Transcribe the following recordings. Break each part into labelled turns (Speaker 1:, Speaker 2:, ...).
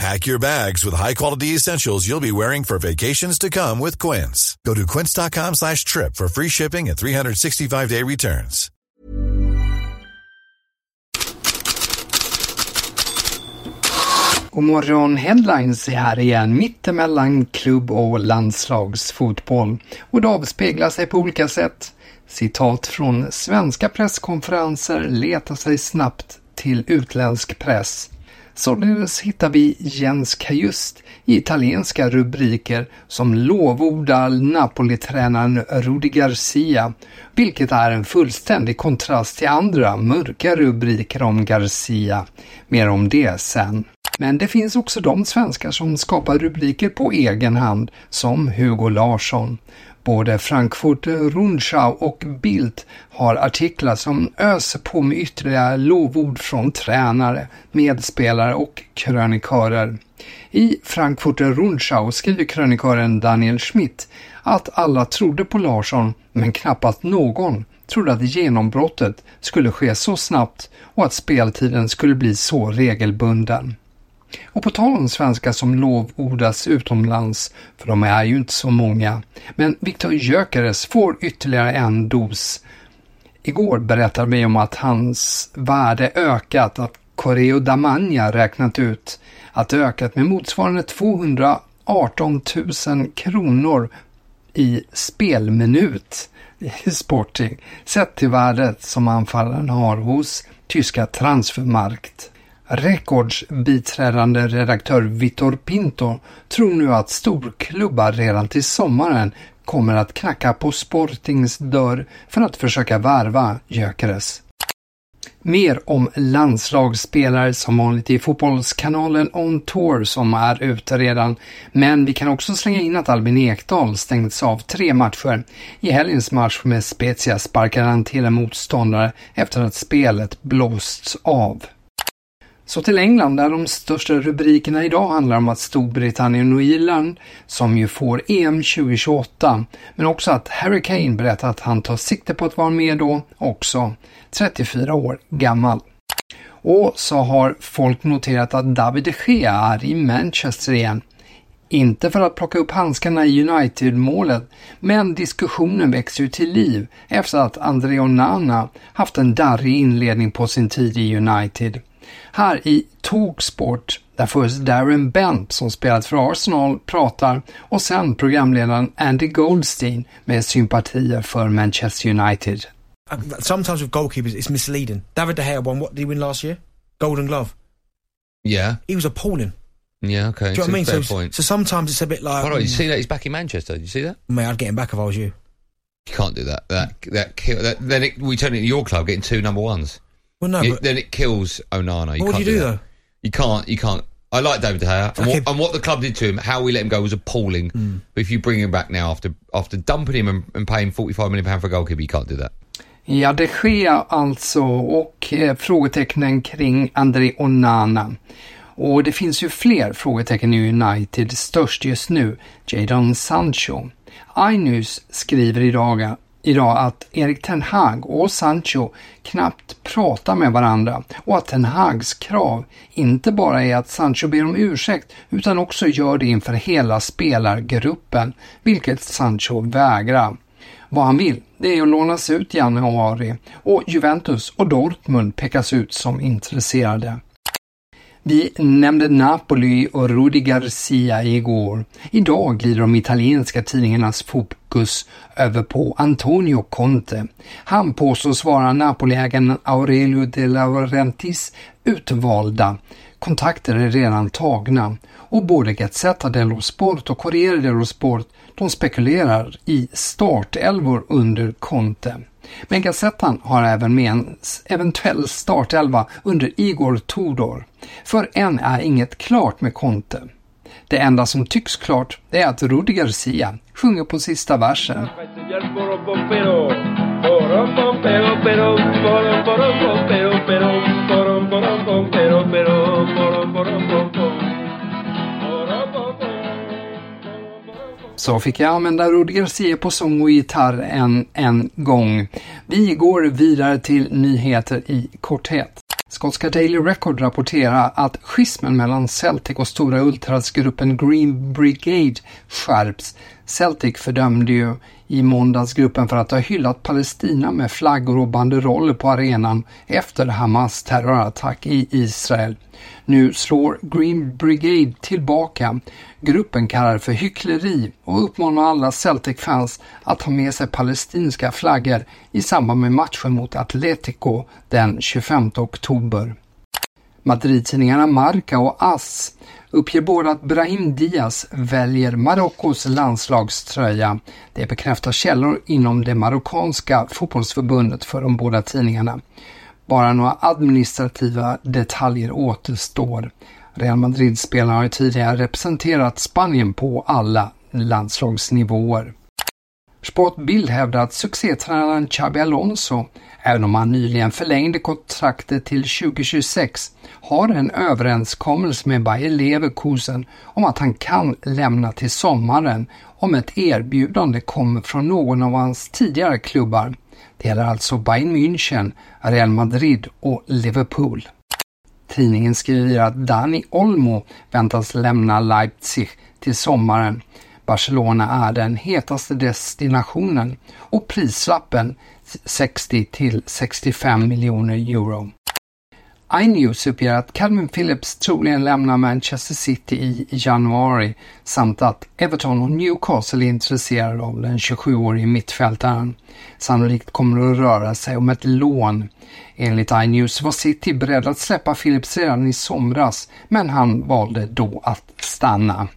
Speaker 1: Pack your bags with high-quality essentials you'll be wearing for vacations to come with Quince. Go to quince.com slash trip for free shipping and 365-day returns.
Speaker 2: God morgon headlines är här igen, mittemellan klubb och landslagsfotboll. Och det avspeglar sig på olika sätt. Citat från svenska presskonferenser letar sig snabbt till utländsk press. Således hittar vi Jens Kajust i italienska rubriker som lovordar Napoli-tränaren Rudi Garcia, vilket är en fullständig kontrast till andra mörka rubriker om Garcia. Mer om det sen. Men det finns också de svenskar som skapar rubriker på egen hand, som Hugo Larsson. Både Frankfurt Rundschau och Bild har artiklar som öser på med ytterligare lovord från tränare, medspelare och krönikörer. I Frankfurt Rundschau skriver krönikören Daniel Schmidt att alla trodde på Larsson, men knappast någon trodde att genombrottet skulle ske så snabbt och att speltiden skulle bli så regelbunden. Och på tal om svenskar som lovordas utomlands, för de är ju inte så många, men Viktor Gyökeres får ytterligare en dos. Igår berättade vi om att hans värde ökat, att Correo Damania räknat ut att det ökat med motsvarande 218 000 kronor i spelminut i Sporting, sett till värdet som anfallaren har hos tyska Transfermarkt. Records biträdande redaktör Vitor Pinto tror nu att storklubbar redan till sommaren kommer att knacka på Sportings dörr för att försöka värva Gyökeres. Mer om landslagsspelare som vanligt i Fotbollskanalen On Tour som är ute redan. Men vi kan också slänga in att Albin Ekdal stängts av tre matcher. I helgens match med Spezia sparkade han till en motståndare efter att spelet blåsts av. Så till England där de största rubrikerna idag handlar om att Storbritannien och Irland, som ju får EM 2028, men också att Harry Kane berättar att han tar sikte på att vara med då också, 34 år gammal. Och så har folk noterat att David de Gea är i Manchester igen. Inte för att plocka upp handskarna i United-målet, men diskussionen växer ju till liv efter att André Onana haft en darrig inledning på sin tid i United. Här i Talksport, där först Darren Bent som spelat för Arsenal pratar och sen programledaren Andy Goldstein med sympatier för Manchester United.
Speaker 3: Uh, sometimes with goalkeepers it's misleading. David De Gea won, what did he win last year? Golden Glove.
Speaker 4: Yeah.
Speaker 3: He was appalling.
Speaker 4: Yeah, okay.
Speaker 3: Do you know what I mean? So,
Speaker 4: point.
Speaker 3: so sometimes it's a bit like,
Speaker 4: Hold on, you
Speaker 3: mm,
Speaker 4: see that? He's back in Manchester. You see that?
Speaker 3: mate, I'd get him back if I was you.
Speaker 4: You can't do that. That that, kill, that then it, we turn it into your club getting two number ones.
Speaker 3: Well, no,
Speaker 4: You-
Speaker 3: but
Speaker 4: then it kills Onana. You
Speaker 3: what
Speaker 4: can't
Speaker 3: you do,
Speaker 4: that.
Speaker 3: though?
Speaker 4: You can't. You can't. I like David De Gea, and,
Speaker 3: Okay.
Speaker 4: what, and what the club did to him, how we let him go was appalling.
Speaker 3: Hmm.
Speaker 4: But if you bring him back now after after dumping him and, and paying forty five million pound for a goalkeeper, you can't do that.
Speaker 2: Ja, det sker alltså och eh, frågetecknen kring André Onana. Och det finns ju fler frågetecken i United, störst just nu, Jadon Sancho. iNews skriver idag idag att Erik Ten Hag och Sancho knappt pratar med varandra och att Ten Hags krav inte bara är att Sancho ber om ursäkt utan också gör det inför hela spelargruppen, vilket Sancho vägrar. Vad han vill, det är att lånas ut i januari och Juventus och Dortmund pekas ut som intresserade. Vi nämnde Napoli och Rudi Garcia igår. Idag glider de italienska tidningarnas fokus över på Antonio Conte. Han påstås vara Napoliägaren Aurelio de Laurentis utvalda. Kontakter är redan tagna och både Gazzetta dello Sport och Corriere dello Sport de spekulerar i startelvor under Conte. Men Gazettan har även med en eventuell startelva under Igor Tudor. För än är inget klart med Conte. Det enda som tycks klart är att Rudi Garcia sjunger på sista versen. Så fick jag använda Rudi Garcia på sång och gitarr en, en gång. Vi går vidare till nyheter i korthet. Skotska Daily Record rapporterar att schismen mellan Celtic och stora ultrasgruppen Green Brigade skärps. Celtic fördömde ju i måndagsgruppen för att ha hyllat Palestina med flaggor och banderoller på arenan efter Hamas terrorattack i Israel. Nu slår Green Brigade tillbaka. Gruppen kallar det för hyckleri och uppmanar alla Celtic-fans att ha med sig palestinska flaggor i samband med matchen mot Atletico den 25 oktober. Madridtidningarna Marca och AS uppger båda att Brahim Diaz väljer Marockos landslagströja. Det bekräftar källor inom det marockanska fotbollsförbundet för de båda tidningarna. Bara några administrativa detaljer återstår. Real Madrid-spelarna har tidigare representerat Spanien på alla landslagsnivåer. Sportbild hävdar att succétränaren Xabi Alonso, även om han nyligen förlängde kontraktet till 2026, har en överenskommelse med Bayer Leverkusen om att han kan lämna till sommaren om ett erbjudande kommer från någon av hans tidigare klubbar. Det gäller alltså Bayern München, Real Madrid och Liverpool. Tidningen skriver att Dani Olmo väntas lämna Leipzig till sommaren. Barcelona är den hetaste destinationen och prislappen 60 till 65 miljoner euro iNews uppger att Calvin Phillips troligen lämnar Manchester City i januari samt att Everton och Newcastle är intresserade av den 27-årige mittfältaren. Sannolikt kommer det att röra sig om ett lån. Enligt iNews var City beredd att släppa Phillips redan i somras, men han valde då att stanna.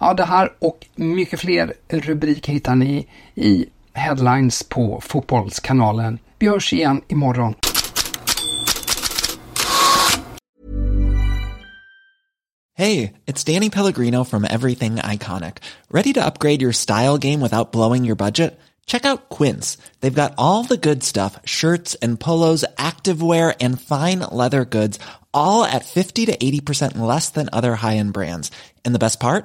Speaker 2: Ja, det här och mycket fler rubriker hittar ni i headlines på Fotbollskanalen. Vi hörs igen imorgon.
Speaker 5: Hey, it's Danny Pellegrino from Everything Iconic. Ready to upgrade your style game without blowing your budget? Check out Quince. They've got all the good stuff, shirts and polos, activewear and fine leather goods, all at 50 to 80% less than other high-end brands. And the best part?